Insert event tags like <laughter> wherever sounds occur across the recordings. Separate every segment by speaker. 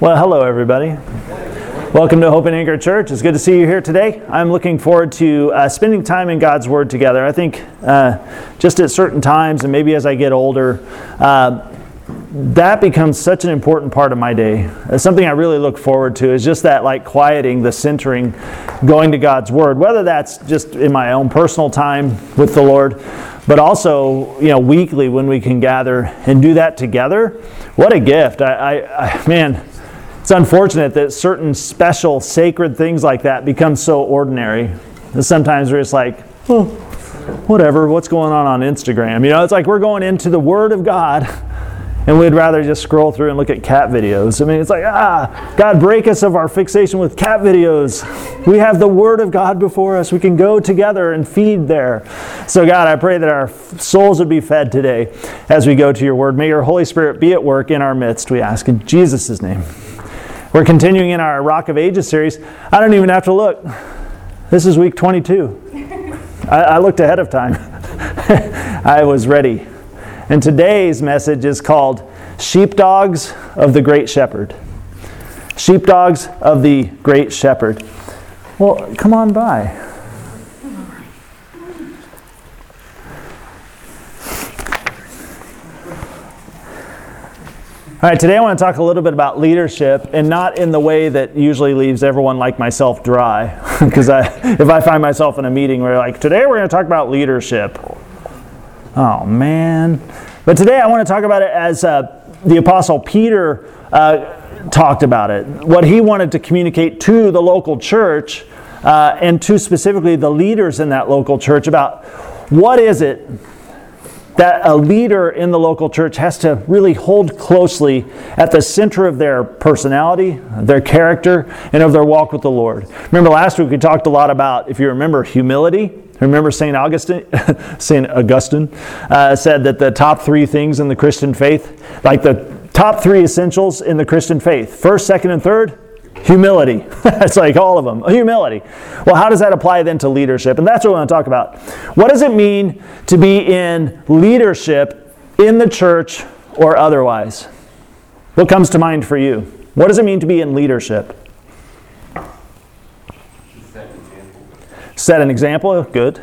Speaker 1: Well, hello, everybody. Welcome to Hope and Anchor Church. It's good to see you here today. I'm looking forward to uh, spending time in God's Word together. I think uh, just at certain times, and maybe as I get older, uh, that becomes such an important part of my day. It's something I really look forward to is just that like quieting, the centering, going to God's Word, whether that's just in my own personal time with the Lord, but also, you know, weekly when we can gather and do that together. What a gift. I, I, I man, it's unfortunate that certain special, sacred things like that become so ordinary. And sometimes we're just like, oh, whatever, what's going on on Instagram? You know, it's like we're going into the Word of God and we'd rather just scroll through and look at cat videos. I mean, it's like, ah, God, break us of our fixation with cat videos. We have the Word of God before us. We can go together and feed there. So, God, I pray that our souls would be fed today as we go to your Word. May your Holy Spirit be at work in our midst, we ask in Jesus' name. We're continuing in our Rock of Ages series. I don't even have to look. This is week 22. I, I looked ahead of time. <laughs> I was ready. And today's message is called Sheepdogs of the Great Shepherd. Sheepdogs of the Great Shepherd. Well, come on by. All right, today I want to talk a little bit about leadership and not in the way that usually leaves everyone like myself dry. <laughs> Because if I find myself in a meeting where, like, today we're going to talk about leadership. Oh, man. But today I want to talk about it as uh, the Apostle Peter uh, talked about it. What he wanted to communicate to the local church uh, and to specifically the leaders in that local church about what is it that a leader in the local church has to really hold closely at the center of their personality, their character, and of their walk with the Lord. Remember last week we talked a lot about, if you remember, humility. Remember St. Augustine, <laughs> St. Augustine uh, said that the top three things in the Christian faith, like the top three essentials in the Christian faith, first, second, and third, Humility. <laughs> That's like all of them. Humility. Well, how does that apply then to leadership? And that's what we want to talk about. What does it mean to be in leadership in the church or otherwise? What comes to mind for you? What does it mean to be in leadership? Set an example. Good.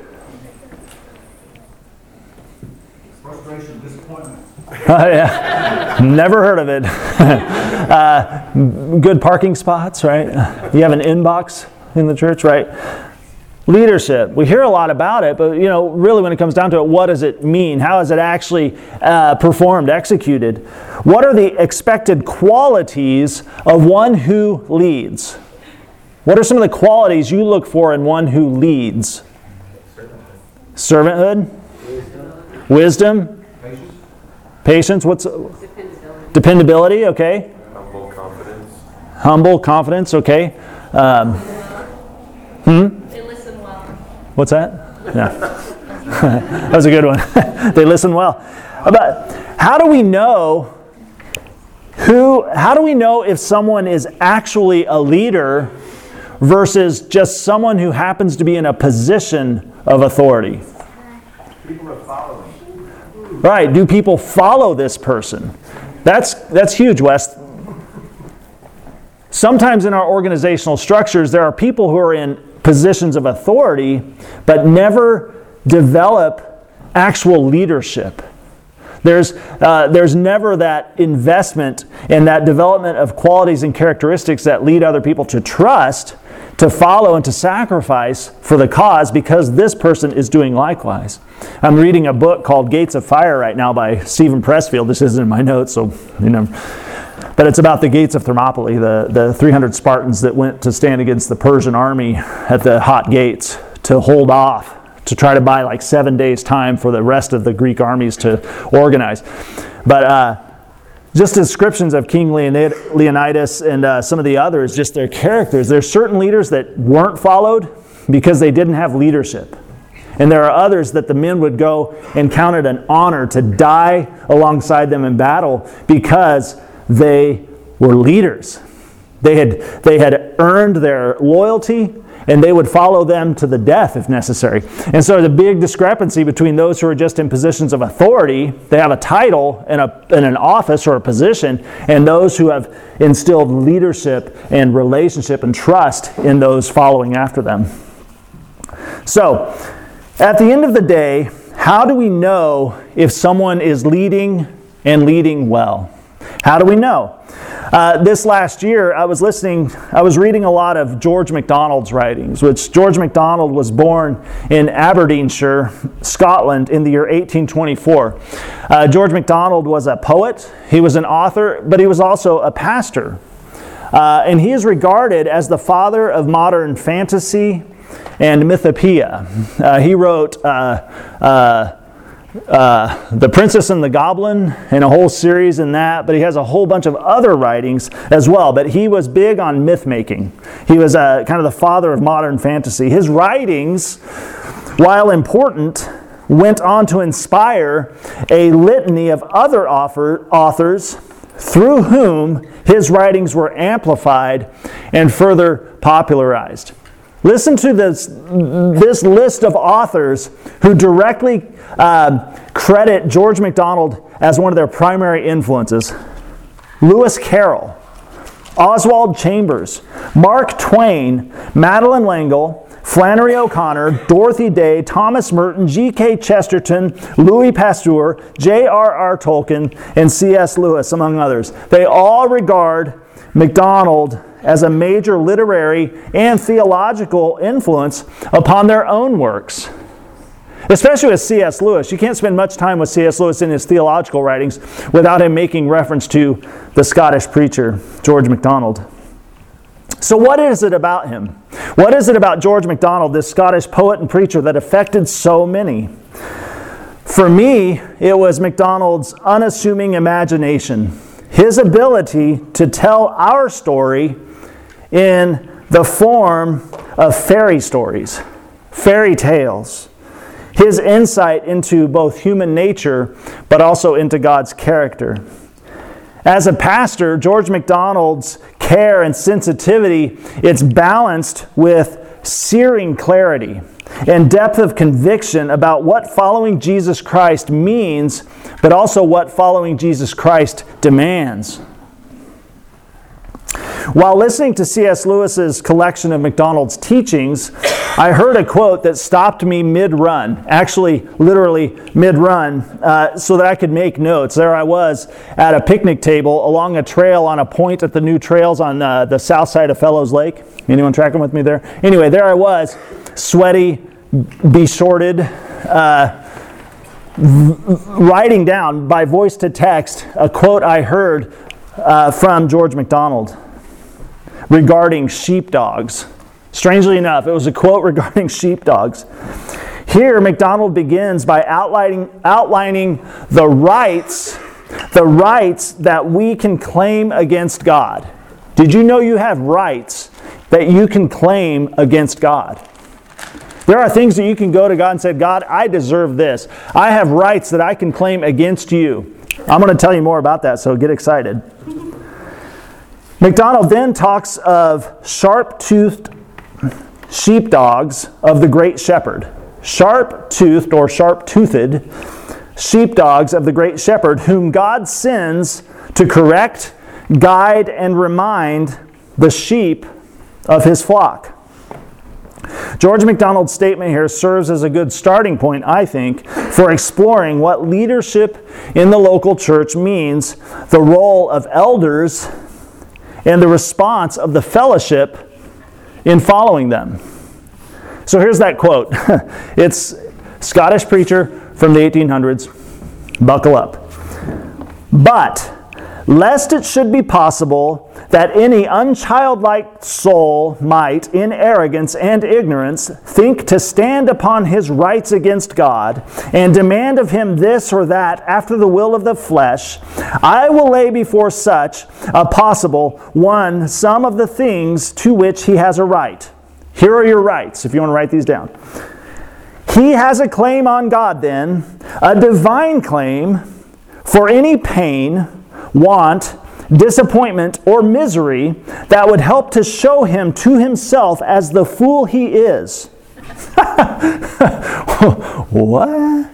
Speaker 2: Frustration, disappointment.
Speaker 1: Uh, <laughs> yeah. Never heard of it. <laughs> uh, good parking spots, right? You have an inbox in the church, right? Leadership. We hear a lot about it, but you know, really, when it comes down to it, what does it mean? How is it actually uh, performed, executed? What are the expected qualities of one who leads? What are some of the qualities you look for in one who leads? Servanthood, wisdom, Patience, what's
Speaker 3: Dependability.
Speaker 1: dependability? Okay.
Speaker 4: Humble confidence.
Speaker 1: Humble, confidence, okay. Um, hmm?
Speaker 3: They listen well.
Speaker 1: What's that? Yeah. <laughs> that was a good one. <laughs> they listen well. But how do we know who, how do we know if someone is actually a leader versus just someone who happens to be in a position of authority?
Speaker 2: People are following.
Speaker 1: Right. Do people follow this person? That's, that's huge, West. Sometimes in our organizational structures, there are people who are in positions of authority but never develop actual leadership. There's, uh, there's never that investment in that development of qualities and characteristics that lead other people to trust, to follow, and to sacrifice for the cause because this person is doing likewise. I'm reading a book called Gates of Fire right now by Steven Pressfield. This isn't in my notes, so you know. But it's about the gates of Thermopylae, the, the 300 Spartans that went to stand against the Persian army at the hot gates to hold off, to try to buy like seven days' time for the rest of the Greek armies to organize. But uh, just descriptions of King Leonidas and uh, some of the others, just their characters. There's certain leaders that weren't followed because they didn't have leadership. And there are others that the men would go and count it an honor to die alongside them in battle because they were leaders. They had, they had earned their loyalty and they would follow them to the death if necessary. And so a big discrepancy between those who are just in positions of authority, they have a title and, a, and an office or a position, and those who have instilled leadership and relationship and trust in those following after them. So, at the end of the day, how do we know if someone is leading and leading well? How do we know? Uh, this last year, I was listening, I was reading a lot of George MacDonald's writings, which George MacDonald was born in Aberdeenshire, Scotland, in the year 1824. Uh, George MacDonald was a poet, he was an author, but he was also a pastor. Uh, and he is regarded as the father of modern fantasy and mythopoeia. Uh, he wrote uh, The Princess and the Goblin and a whole series in that, but he has a whole bunch of other writings as well. But he was big on myth making. He was uh, kind of the father of modern fantasy. His writings, while important, went on to inspire a litany of other author, authors through whom his writings were amplified and further popularized. Listen to this, this list of authors who directly uh, credit George MacDonald as one of their primary influences Lewis Carroll, Oswald Chambers, Mark Twain, Madeleine L'Engle, Flannery O'Connor, Dorothy Day, Thomas Merton, G.K. Chesterton, Louis Pasteur, J.R.R. Tolkien, and C.S. Lewis, among others. They all regard MacDonald as a major literary and theological influence upon their own works. Especially with C.S. Lewis. You can't spend much time with C.S. Lewis in his theological writings without him making reference to the Scottish preacher, George MacDonald. So, what is it about him? What is it about George MacDonald, this Scottish poet and preacher, that affected so many? For me, it was MacDonald's unassuming imagination, his ability to tell our story in the form of fairy stories, fairy tales. His insight into both human nature, but also into God's character. As a pastor, George MacDonald's care and sensitivity, it's balanced with searing clarity and depth of conviction about what following Jesus Christ means, but also what following Jesus Christ demands. While listening to C.S. Lewis's collection of MacDonald's teachings, I heard a quote that stopped me mid run, actually, literally mid run, uh, so that I could make notes. There I was at a picnic table along a trail on a point at the new trails on uh, the south side of Fellows Lake. Anyone tracking with me there? Anyway, there I was, sweaty, beshorted. Uh, writing down by voice to text a quote I heard uh, from George MacDonald regarding sheepdogs. Strangely enough, it was a quote <laughs> regarding sheepdogs. Here, MacDonald begins by outlining, outlining the rights, the rights that we can claim against God. Did you know you have rights that you can claim against God? There are things that you can go to God and say, God, I deserve this. I have rights that I can claim against you. I'm going to tell you more about that, so get excited. MacDonald then talks of sharp toothed sheepdogs of the great shepherd. Sharp toothed or sharp toothed sheepdogs of the great shepherd, whom God sends to correct, guide, and remind the sheep of his flock. George MacDonald's statement here serves as a good starting point, I think, for exploring what leadership in the local church means, the role of elders and the response of the fellowship in following them. So here's that quote. <laughs> it's Scottish preacher from the 1800s. Buckle up. But lest it should be possible that any unchildlike soul might, in arrogance and ignorance, think to stand upon his rights against God and demand of him this or that after the will of the flesh, I will lay before such a possible one some of the things to which he has a right. Here are your rights, if you want to write these down. He has a claim on God, then, a divine claim for any pain, want, disappointment, or misery that would help to show him to himself as the fool he is. <laughs> what?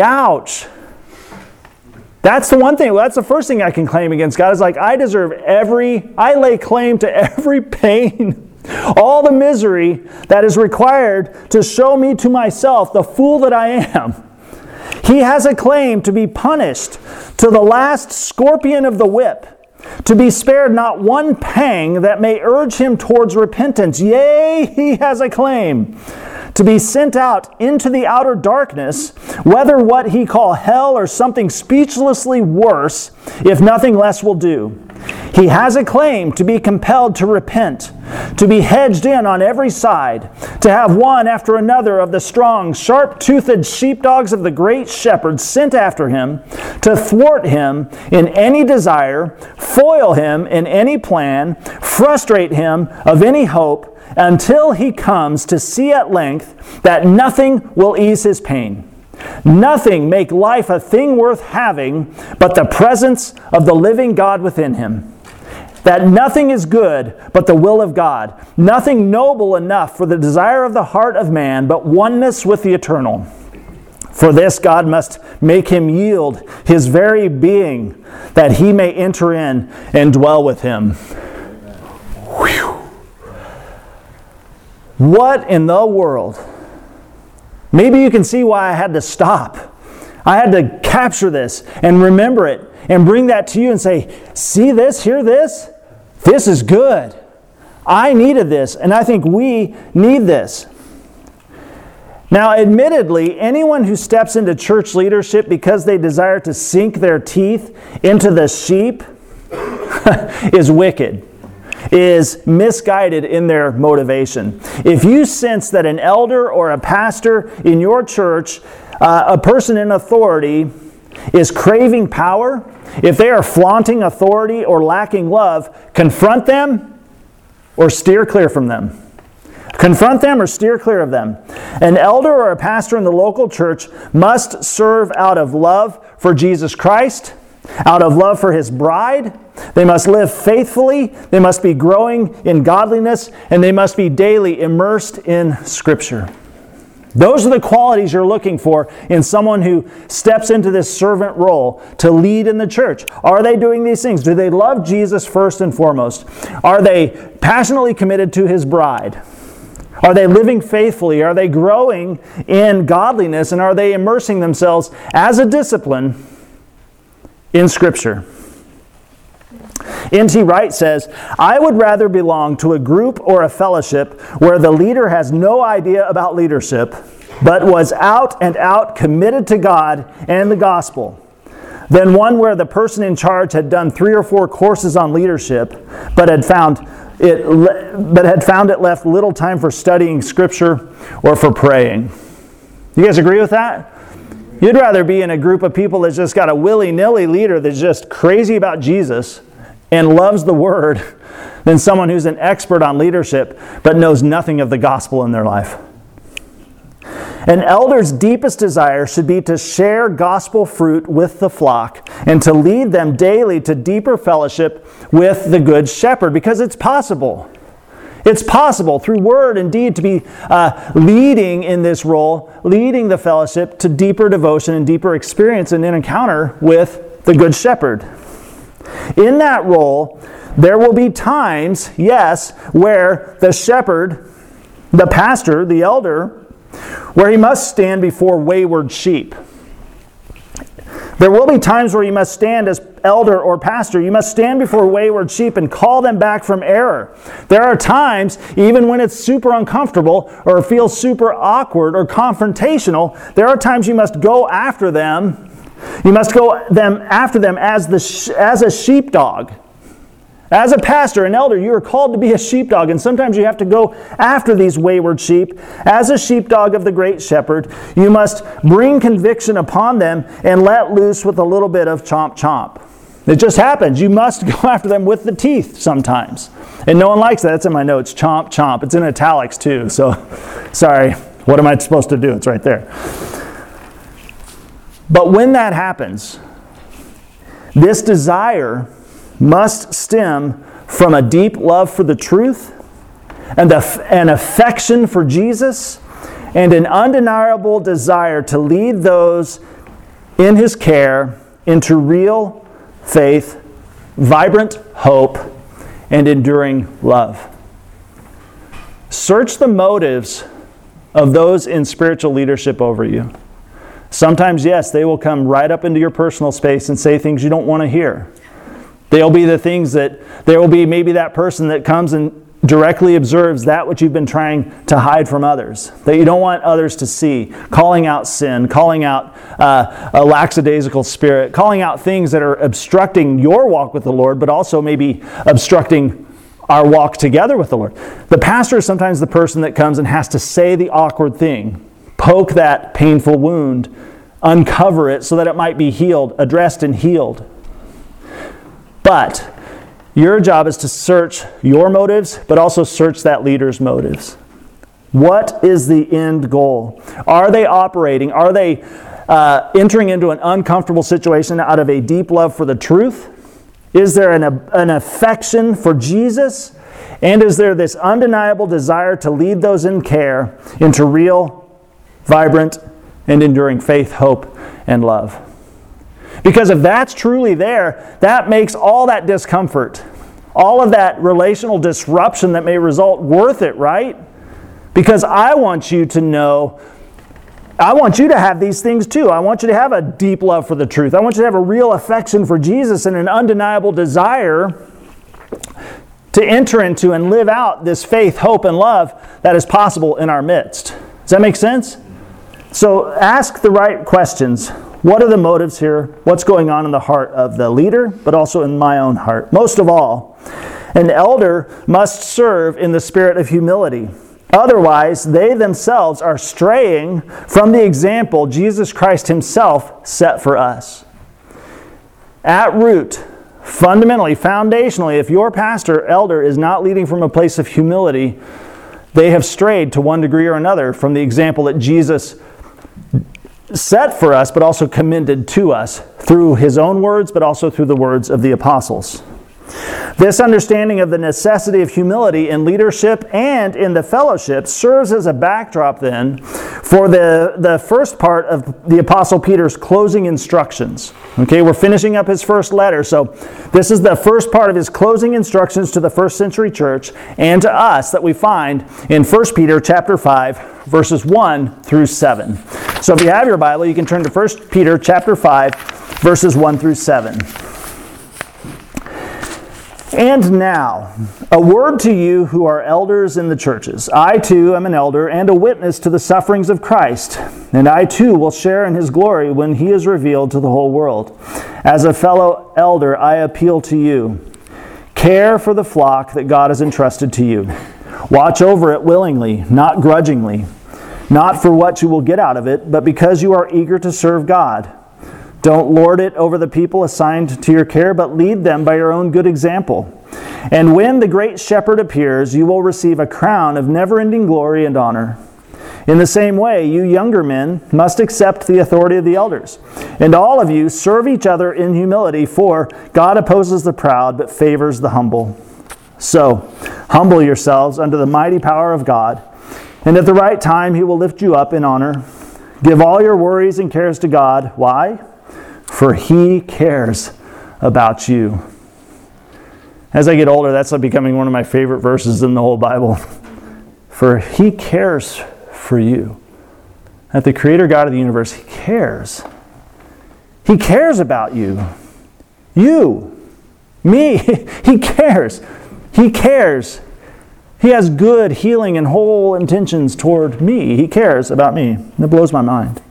Speaker 1: Ouch. That's the one thing, that's the first thing I can claim against God is like, I deserve every, I lay claim to every <laughs> pain, all the misery that is required to show me to myself the fool that I am. He has a claim to be punished to the last scorpion of the whip to be spared not one pang that may urge him towards repentance. Yea, he has a claim to be sent out into the outer darkness, whether what he call hell or something speechlessly worse, if nothing less will do. He has a claim to be compelled to repent, to be hedged in on every side, to have one after another of the strong, sharp toothed sheepdogs of the great shepherd sent after him, to thwart him in any desire, foil him in any plan, frustrate him of any hope until he comes to see at length that nothing will ease his pain. Nothing make life a thing worth having but the presence of the living God within him. That nothing is good but the will of God, nothing noble enough for the desire of the heart of man but oneness with the eternal. For this, God must make him yield his very being that he may enter in and dwell with him. Whew. What in the world? Maybe you can see why I had to stop. I had to capture this and remember it and bring that to you and say, see this, hear this? This is good. I needed this, and I think we need this. Now, admittedly, anyone who steps into church leadership because they desire to sink their teeth into the sheep <laughs> is wicked is misguided in their motivation. If you sense that an elder or a pastor in your church, uh, a person in authority, is craving power, if they are flaunting authority or lacking love, confront them or steer clear from them. Confront them or steer clear of them. An elder or a pastor in the local church must serve out of love for Jesus Christ out of love for his bride. They must live faithfully, they must be growing in godliness, and they must be daily immersed in Scripture. Those are the qualities you're looking for in someone who steps into this servant role to lead in the church. Are they doing these things? Do they love Jesus first and foremost? Are they passionately committed to his bride? Are they living faithfully? Are they growing in godliness? And are they immersing themselves as a discipline in Scripture. N.T. Wright says, I would rather belong to a group or a fellowship where the leader has no idea about leadership, but was out and out committed to God and the gospel, than one where the person in charge had done three or four courses on leadership, but had found it, but had found it left little time for studying Scripture or for praying. You guys agree with that? You'd rather be in a group of people that's just got a willy nilly leader that's just crazy about Jesus and loves the Word than someone who's an expert on leadership but knows nothing of the gospel in their life. An elder's deepest desire should be to share gospel fruit with the flock and to lead them daily to deeper fellowship with the Good Shepherd because it's possible. It's possible through word and deed to be uh, leading in this role, leading the fellowship to deeper devotion and deeper experience and an encounter with the Good Shepherd. In that role, there will be times, yes, where the shepherd, the pastor, the elder, where he must stand before wayward sheep. There will be times where you must stand as elder or pastor. You must stand before wayward sheep and call them back from error. There are times, even when it's super uncomfortable or feels super awkward or confrontational, there are times you must go after them. You must go them after them as the as a sheepdog. As a pastor, an elder, you are called to be a sheepdog, and sometimes you have to go after these wayward sheep. As a sheepdog of the great shepherd, you must bring conviction upon them and let loose with a little bit of chomp chomp. It just happens. You must <laughs> go after them with the teeth sometimes. And no one likes that. It's in my notes. Chomp, chomp. It's in italics too. So, <laughs> sorry. What am I supposed to do? It's right there. But when that happens, this desire must stem from a deep love for the truth and an affection for Jesus and an undeniable desire to lead those in his care into real faith, vibrant hope, and enduring love. Search the motives of those in spiritual leadership over you. Sometimes, yes, they will come right up into your personal space and say things you don't want to hear. They'll be the things that, there will be maybe that person that comes and directly observes that which you've been trying to hide from others, that you don't want others to see, calling out sin, calling out uh, a lackadaisical spirit, calling out things that are obstructing your walk with the Lord, but also maybe obstructing our walk together with the Lord. The pastor is sometimes the person that comes and has to say the awkward thing, poke that painful wound, uncover it so that it might be healed, addressed, and healed. But your job is to search your motives, but also search that leader's motives. What is the end goal? Are they operating? Are they uh, entering into an uncomfortable situation out of a deep love for the truth? Is there an, an affection for Jesus? And is there this undeniable desire to lead those in care into real, vibrant, and enduring faith, hope, and love? Because if that's truly there, that makes all that discomfort, all of that relational disruption that may result worth it, right? Because I want you to know, I want you to have these things too. I want you to have a deep love for the truth. I want you to have a real affection for Jesus and an undeniable desire to enter into and live out this faith, hope, and love that is possible in our midst. Does that make sense? So ask the right questions what are the motives here? What's going on in the heart of the leader, but also in my own heart? Most of all, an elder must serve in the spirit of humility. Otherwise, they themselves are straying from the example Jesus Christ Himself set for us. At root, fundamentally, foundationally, if your pastor, elder, is not leading from a place of humility, they have strayed to one degree or another from the example that Jesus set for us, but also commended to us through his own words, but also through the words of the apostles. This understanding of the necessity of humility in leadership and in the fellowship serves as a backdrop then for the, the first part of the Apostle Peter's closing instructions. Okay, we're finishing up his first letter. So, this is the first part of his closing instructions to the first century church and to us that we find in 1 Peter chapter 5, verses 1 through 7. So, if you have your Bible, you can turn to 1 Peter chapter 5, verses 1 through 7. And now, a word to you who are elders in the churches. I too am an elder and a witness to the sufferings of Christ, and I too will share in his glory when he is revealed to the whole world. As a fellow elder, I appeal to you care for the flock that God has entrusted to you. Watch over it willingly, not grudgingly, not for what you will get out of it, but because you are eager to serve God. Don't lord it over the people assigned to your care, but lead them by your own good example. And when the great shepherd appears, you will receive a crown of never ending glory and honor. In the same way, you younger men must accept the authority of the elders. And all of you serve each other in humility, for God opposes the proud but favors the humble. So, humble yourselves under the mighty power of God, and at the right time he will lift you up in honor. Give all your worries and cares to God. Why? For he cares about you. As I get older, that's becoming one of my favorite verses in the whole Bible. <laughs> For he cares for you. That the creator God of the universe, he cares. He cares about you. You, me, <laughs> he cares. He cares. He has good, healing, and whole intentions toward me. He cares about me. It blows my mind.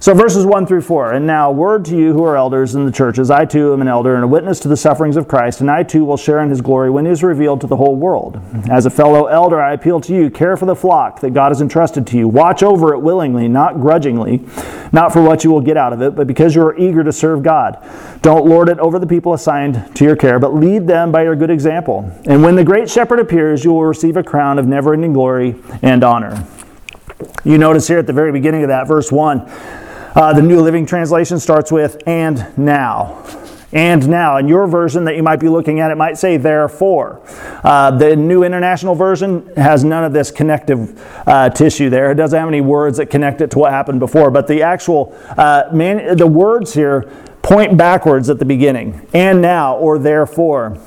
Speaker 1: So, verses 1 through 4. And now, word to you who are elders in the churches I too am an elder and a witness to the sufferings of Christ, and I too will share in his glory when he is revealed to the whole world. As a fellow elder, I appeal to you care for the flock that God has entrusted to you. Watch over it willingly, not grudgingly, not for what you will get out of it, but because you are eager to serve God. Don't lord it over the people assigned to your care, but lead them by your good example. And when the great shepherd appears, you will receive a crown of never ending glory and honor. You notice here at the very beginning of that, verse 1 uh, the New Living Translation starts with, and now. and now. In your version that you might be looking at, it might say therefore. Uh, the New International Version has none of this connective uh, tissue there. It doesn't have any words that connect it to what happened before. But the actual uh, man, the words here point backwards at the beginning. And now, or therefore.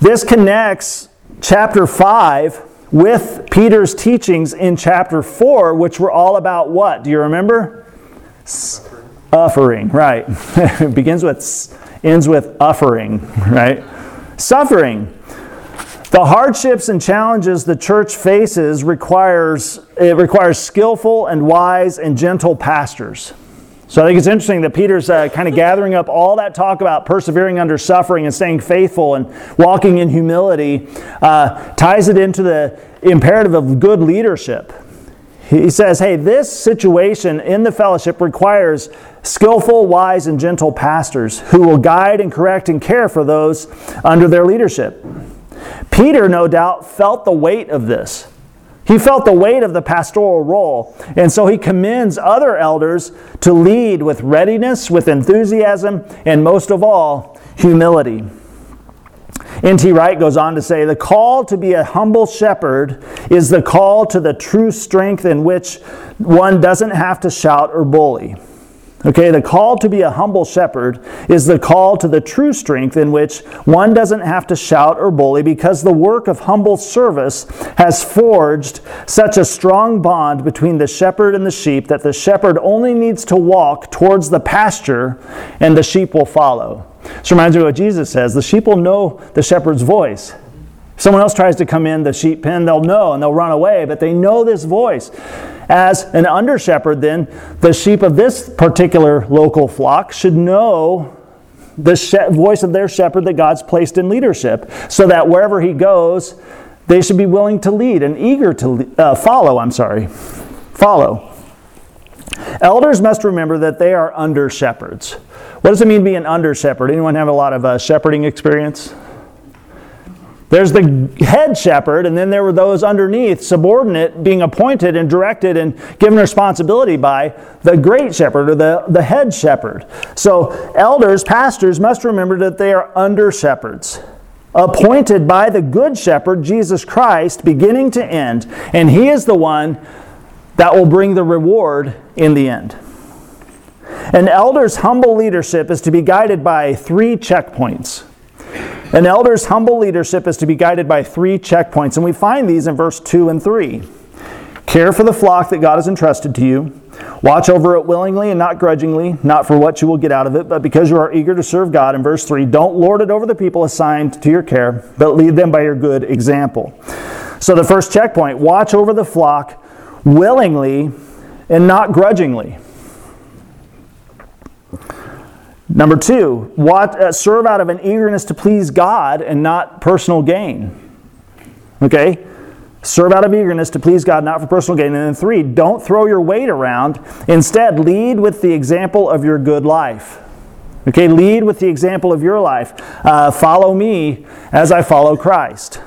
Speaker 1: This connects chapter 5 with Peter's teachings in chapter 4, which were all about what? Do you remember? Suffering, right. <laughs> it begins with, ends with uffering, <laughs> right? Suffering. The hardships and challenges the church faces requires, it requires skillful and wise and gentle pastors. So I think it's interesting that Peter's uh, kind of gathering up all that talk about persevering under suffering and staying faithful and walking in humility, uh, ties it into the imperative of good leadership. He says, hey, this situation in the fellowship requires skillful, wise, and gentle pastors who will guide and correct and care for those under their leadership. Peter, no doubt, felt the weight of this. He felt the weight of the pastoral role, and so he commends other elders to lead with readiness, with enthusiasm, and most of all, humility. N.T. Wright goes on to say the call to be a humble shepherd is the call to the true strength in which one doesn't have to shout or bully. Okay, the call to be a humble shepherd is the call to the true strength in which one doesn't have to shout or bully because the work of humble service has forged such a strong bond between the shepherd and the sheep that the shepherd only needs to walk towards the pasture and the sheep will follow. This reminds me of what Jesus says the sheep will know the shepherd's voice. If someone else tries to come in the sheep pen, they'll know and they'll run away, but they know this voice. As an under shepherd, then, the sheep of this particular local flock should know the she- voice of their shepherd that God's placed in leadership, so that wherever he goes, they should be willing to lead and eager to uh, follow. I'm sorry, follow. Elders must remember that they are under shepherds. What does it mean to be an under shepherd? Anyone have a lot of uh, shepherding experience? There's the head shepherd, and then there were those underneath, subordinate, being appointed and directed and given responsibility by the great shepherd or the, the head shepherd. So, elders, pastors must remember that they are under shepherds, appointed by the good shepherd, Jesus Christ, beginning to end, and he is the one that will bring the reward in the end. An elder's humble leadership is to be guided by three checkpoints. An elder's humble leadership is to be guided by three checkpoints, and we find these in verse 2 and 3. Care for the flock that God has entrusted to you. Watch over it willingly and not grudgingly, not for what you will get out of it, but because you are eager to serve God. In verse 3, don't lord it over the people assigned to your care, but lead them by your good example. So, the first checkpoint watch over the flock willingly and not grudgingly. Number two, what, uh, serve out of an eagerness to please God and not personal gain. Okay? Serve out of eagerness to please God, not for personal gain. And then three, don't throw your weight around. Instead, lead with the example of your good life. Okay, lead with the example of your life. Uh, follow me as I follow Christ.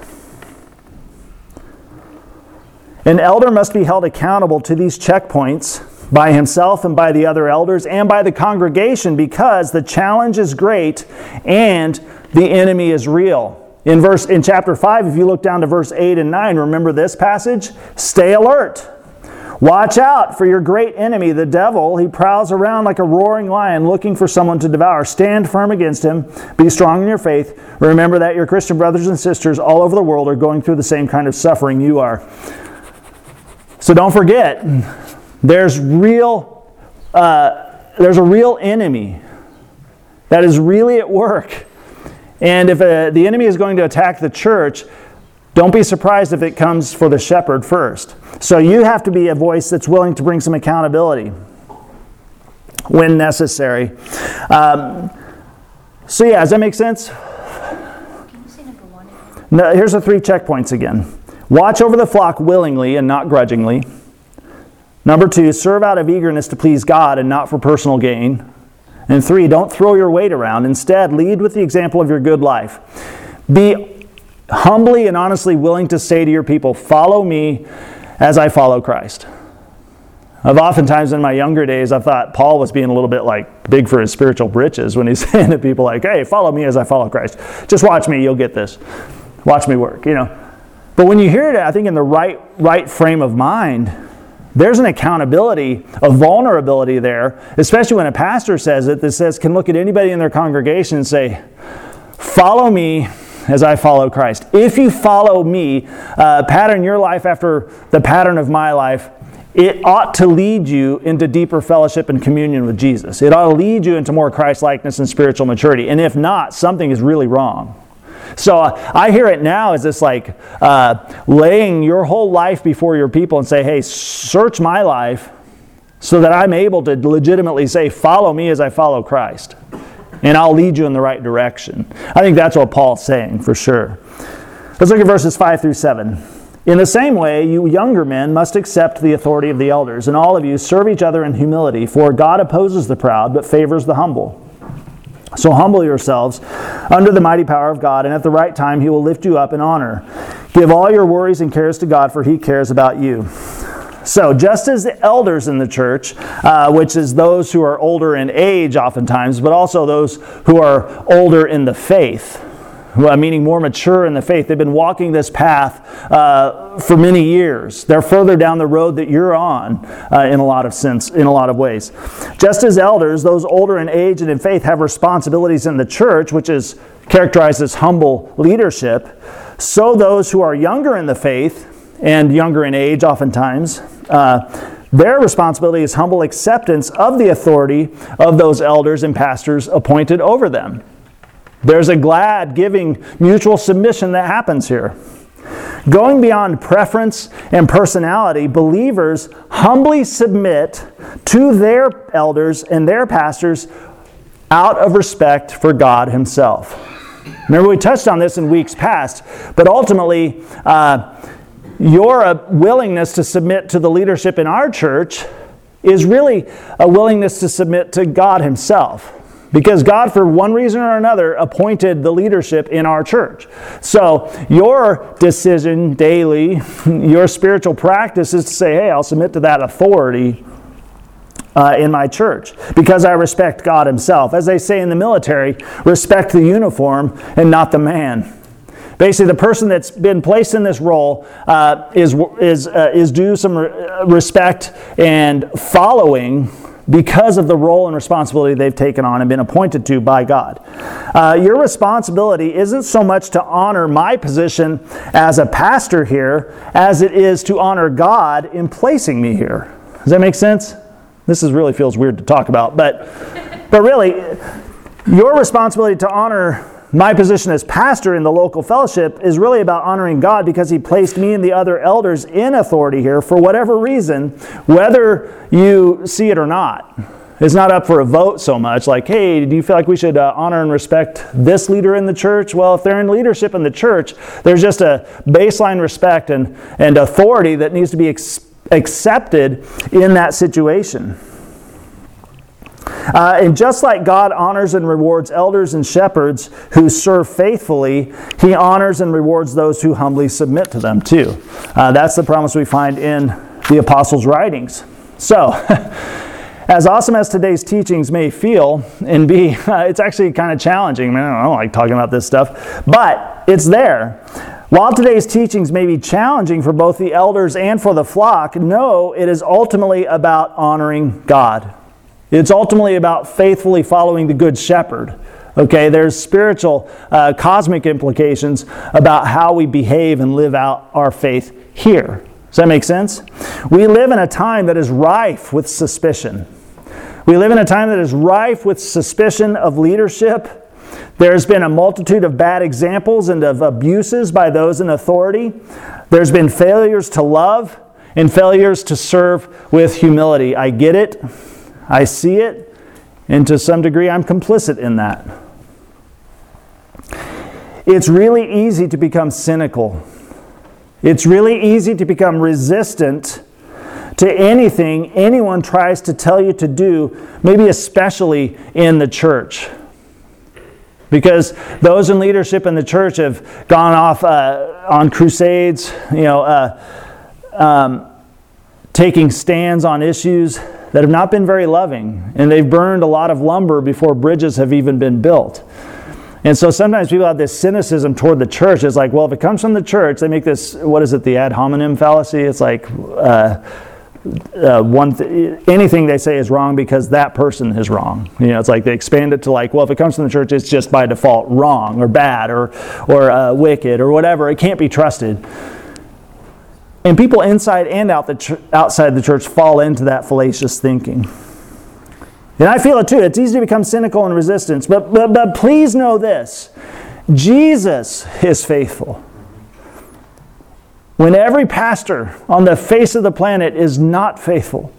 Speaker 1: An elder must be held accountable to these checkpoints by himself and by the other elders and by the congregation because the challenge is great and the enemy is real. In verse in chapter 5 if you look down to verse 8 and 9 remember this passage stay alert. Watch out for your great enemy the devil he prowls around like a roaring lion looking for someone to devour. Stand firm against him. Be strong in your faith. Remember that your Christian brothers and sisters all over the world are going through the same kind of suffering you are. So don't forget there's real, uh, there's a real enemy that is really at work. And if uh, the enemy is going to attack the church, don't be surprised if it comes for the shepherd first. So you have to be a voice that's willing to bring some accountability when necessary. Um, so, yeah, does that make sense? No, here's the three checkpoints again. Watch over the flock willingly and not grudgingly. Number two, serve out of eagerness to please God and not for personal gain. And three, don't throw your weight around. Instead, lead with the example of your good life. Be humbly and honestly willing to say to your people, Follow me as I follow Christ. I've oftentimes in my younger days, I thought Paul was being a little bit like big for his spiritual britches when he's <laughs> saying to people like, hey, follow me as I follow Christ. Just watch me, you'll get this. Watch me work, you know. But when you hear it, I think in the right, right frame of mind, there's an accountability, a vulnerability there, especially when a pastor says it that says, can look at anybody in their congregation and say, follow me as I follow Christ. If you follow me, uh, pattern your life after the pattern of my life, it ought to lead you into deeper fellowship and communion with Jesus. It ought to lead you into more Christ likeness and spiritual maturity. And if not, something is really wrong. So uh, I hear it now as this like uh, laying your whole life before your people and say, hey, search my life so that I'm able to legitimately say, follow me as I follow Christ. And I'll lead you in the right direction. I think that's what Paul's saying for sure. Let's look at verses 5 through 7. In the same way, you younger men must accept the authority of the elders, and all of you serve each other in humility, for God opposes the proud but favors the humble. So humble yourselves under the mighty power of God, and at the right time he will lift you up in honor. Give all your worries and cares to God, for he cares about you. So, just as the elders in the church, uh, which is those who are older in age oftentimes, but also those who are older in the faith, meaning more mature in the faith. They've been walking this path uh, for many years. They're further down the road that you're on uh, in a lot of sense, in a lot of ways. Just as elders, those older in age and in faith have responsibilities in the church, which is characterized as humble leadership. So those who are younger in the faith and younger in age, oftentimes. Uh, their responsibility is humble acceptance of the authority of those elders and pastors appointed over them. There's a glad, giving, mutual submission that happens here. Going beyond preference and personality, believers humbly submit to their elders and their pastors out of respect for God Himself. Remember, we touched on this in weeks past, but ultimately, uh, your uh, willingness to submit to the leadership in our church is really a willingness to submit to God Himself. Because God, for one reason or another, appointed the leadership in our church. So, your decision daily, <laughs> your spiritual practice is to say, hey, I'll submit to that authority uh, in my church because I respect God Himself. As they say in the military, respect the uniform and not the man. Basically, the person that's been placed in this role uh, is, is, uh, is due some respect and following because of the role and responsibility they've taken on and been appointed to by God. Uh, your responsibility isn't so much to honor my position as a pastor here as it is to honor God in placing me here. Does that make sense? This is really feels weird to talk about, but but really, your responsibility to honor my position as pastor in the local fellowship is really about honoring God because He placed me and the other elders in authority here for whatever reason, whether you see it or not. It's not up for a vote so much like, hey, do you feel like we should uh, honor and respect this leader in the church? Well, if they're in leadership in the church, there's just a baseline respect and, and authority that needs to be ex- accepted in that situation. Uh, and just like God honors and rewards elders and shepherds who serve faithfully, He honors and rewards those who humbly submit to them too. Uh, that's the promise we find in the apostles' writings. So, <laughs> as awesome as today's teachings may feel and be, <laughs> uh, it's actually kind of challenging. I, mean, I don't like talking about this stuff, but it's there. While today's teachings may be challenging for both the elders and for the flock, no, it is ultimately about honoring God. It's ultimately about faithfully following the Good Shepherd. Okay, there's spiritual, uh, cosmic implications about how we behave and live out our faith here. Does that make sense? We live in a time that is rife with suspicion. We live in a time that is rife with suspicion of leadership. There's been a multitude of bad examples and of abuses by those in authority. There's been failures to love and failures to serve with humility. I get it. I see it, and to some degree, I'm complicit in that. It's really easy to become cynical. It's really easy to become resistant to anything anyone tries to tell you to do, maybe especially in the church. Because those in leadership in the church have gone off uh, on crusades, you know, uh, um, taking stands on issues that have not been very loving, and they've burned a lot of lumber before bridges have even been built. And so sometimes people have this cynicism toward the church. It's like, well, if it comes from the church, they make this, what is it, the ad hominem fallacy? It's like uh, uh, one th- anything they say is wrong because that person is wrong. You know, it's like they expand it to like, well, if it comes from the church, it's just by default wrong or bad or, or uh, wicked or whatever. It can't be trusted. And people inside and out the outside the church fall into that fallacious thinking. And I feel it too. It's easy to become cynical and resistant. But, but, but please know this Jesus is faithful. When every pastor on the face of the planet is not faithful,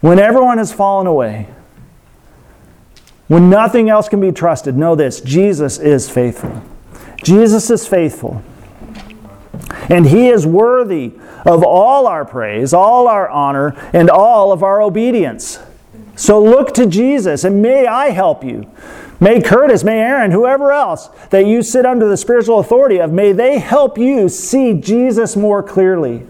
Speaker 1: when everyone has fallen away, when nothing else can be trusted, know this Jesus is faithful. Jesus is faithful. And he is worthy of all our praise, all our honor, and all of our obedience. So look to Jesus, and may I help you. May Curtis, may Aaron, whoever else that you sit under the spiritual authority of, may they help you see Jesus more clearly.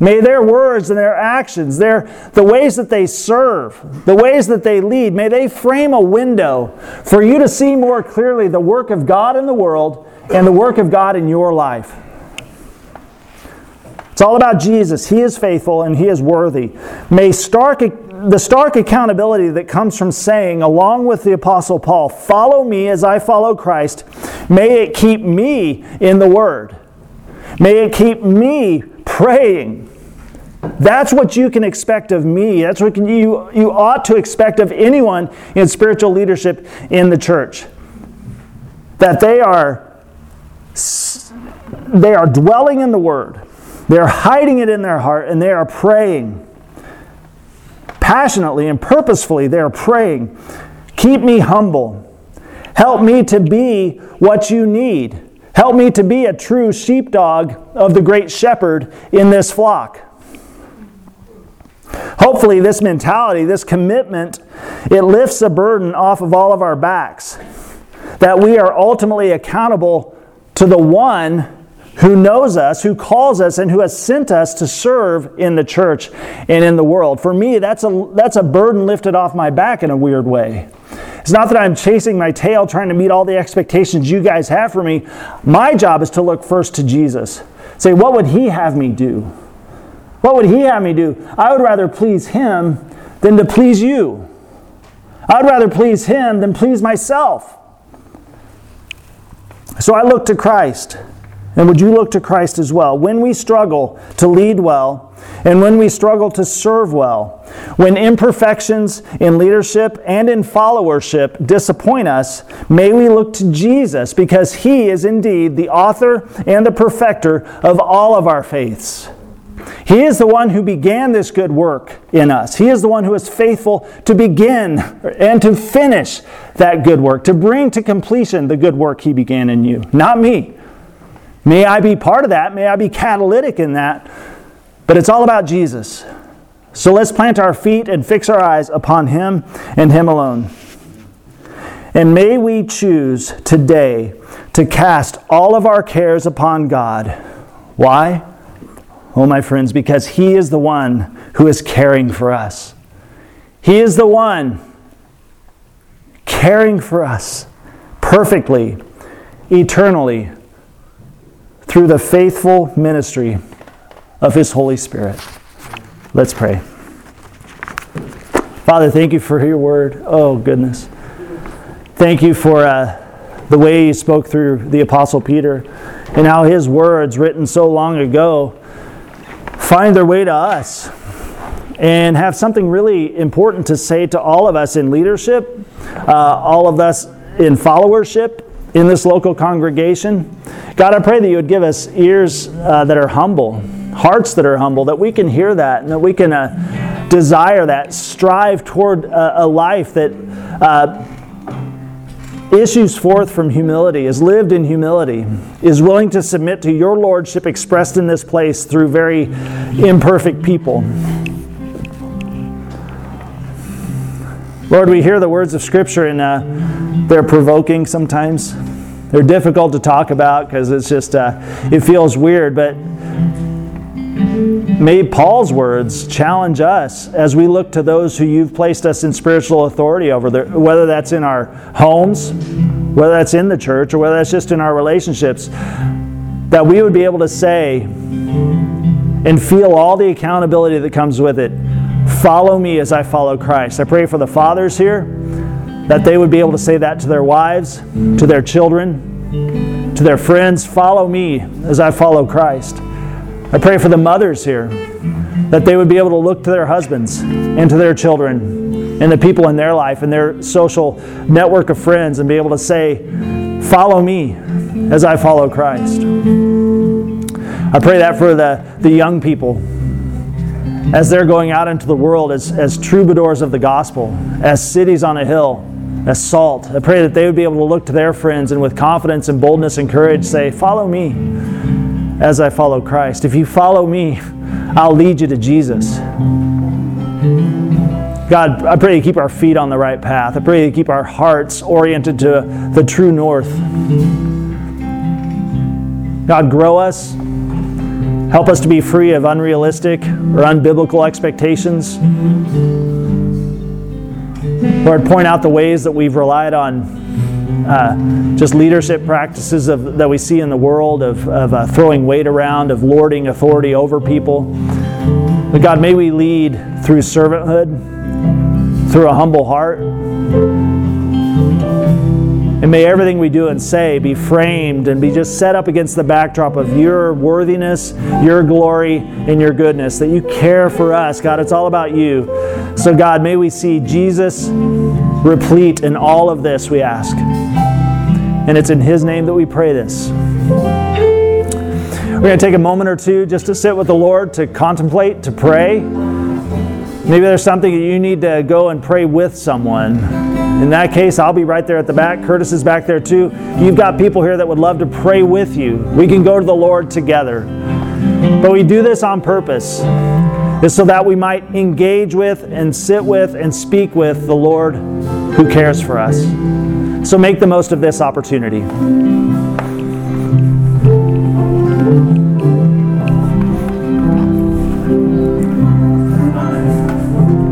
Speaker 1: May their words and their actions, their, the ways that they serve, the ways that they lead, may they frame a window for you to see more clearly the work of God in the world and the work of God in your life. It's all about Jesus. He is faithful and He is worthy. May stark the stark accountability that comes from saying, along with the Apostle Paul, follow me as I follow Christ, may it keep me in the Word. May it keep me praying. That's what you can expect of me. That's what you, you ought to expect of anyone in spiritual leadership in the church. That they are, they are dwelling in the Word, they're hiding it in their heart, and they are praying passionately and purposefully they are praying, Keep me humble. Help me to be what you need. Help me to be a true sheepdog of the great shepherd in this flock. Hopefully, this mentality, this commitment, it lifts a burden off of all of our backs. That we are ultimately accountable to the one who knows us, who calls us, and who has sent us to serve in the church and in the world. For me, that's a, that's a burden lifted off my back in a weird way. It's not that I'm chasing my tail trying to meet all the expectations you guys have for me. My job is to look first to Jesus. Say, what would He have me do? What would He have me do? I would rather please Him than to please you. I'd rather please Him than please myself. So I look to Christ. And would you look to Christ as well? When we struggle to lead well, and when we struggle to serve well, when imperfections in leadership and in followership disappoint us, may we look to Jesus because He is indeed the author and the perfecter of all of our faiths. He is the one who began this good work in us. He is the one who is faithful to begin and to finish that good work, to bring to completion the good work He began in you, not me. May I be part of that. May I be catalytic in that. But it's all about Jesus. So let's plant our feet and fix our eyes upon Him and Him alone. And may we choose today to cast all of our cares upon God. Why? Oh, my friends, because He is the one who is caring for us. He is the one caring for us perfectly, eternally through the faithful ministry of His Holy Spirit. Let's pray. Father, thank you for your word. Oh, goodness. Thank you for uh, the way you spoke through the Apostle Peter and how his words, written so long ago, find their way to us and have something really important to say to all of us in leadership, uh, all of us in followership in this local congregation. God, I pray that you would give us ears uh, that are humble, hearts that are humble, that we can hear that and that we can uh, desire that, strive toward a, a life that uh, issues forth from humility, is lived in humility, is willing to submit to your lordship expressed in this place through very imperfect people. Lord, we hear the words of Scripture and uh, they're provoking sometimes. They're difficult to talk about because it's just, uh, it feels weird. But may Paul's words challenge us as we look to those who you've placed us in spiritual authority over, the, whether that's in our homes, whether that's in the church, or whether that's just in our relationships, that we would be able to say and feel all the accountability that comes with it. Follow me as I follow Christ. I pray for the fathers here that they would be able to say that to their wives, to their children, to their friends. Follow me as I follow Christ. I pray for the mothers here that they would be able to look to their husbands and to their children and the people in their life and their social network of friends and be able to say, Follow me as I follow Christ. I pray that for the, the young people as they're going out into the world as, as troubadours of the gospel, as cities on a hill, as salt. I pray that they would be able to look to their friends and with confidence and boldness and courage say, Follow me as I follow Christ. If you follow me, I'll lead you to Jesus. God, I pray you keep our feet on the right path. I pray you keep our hearts oriented to the true north. God, grow us. Help us to be free of unrealistic or unbiblical expectations. Lord, point out the ways that we've relied on uh, just leadership practices of, that we see in the world of, of uh, throwing weight around, of lording authority over people. But God, may we lead through servanthood, through a humble heart. And may everything we do and say be framed and be just set up against the backdrop of your worthiness, your glory, and your goodness. That you care for us. God, it's all about you. So, God, may we see Jesus replete in all of this, we ask. And it's in His name that we pray this. We're going to take a moment or two just to sit with the Lord, to contemplate, to pray. Maybe there's something that you need to go and pray with someone. In that case, I'll be right there at the back. Curtis is back there too. You've got people here that would love to pray with you. We can go to the Lord together. But we do this on purpose, so that we might engage with and sit with and speak with the Lord who cares for us. So make the most of this opportunity.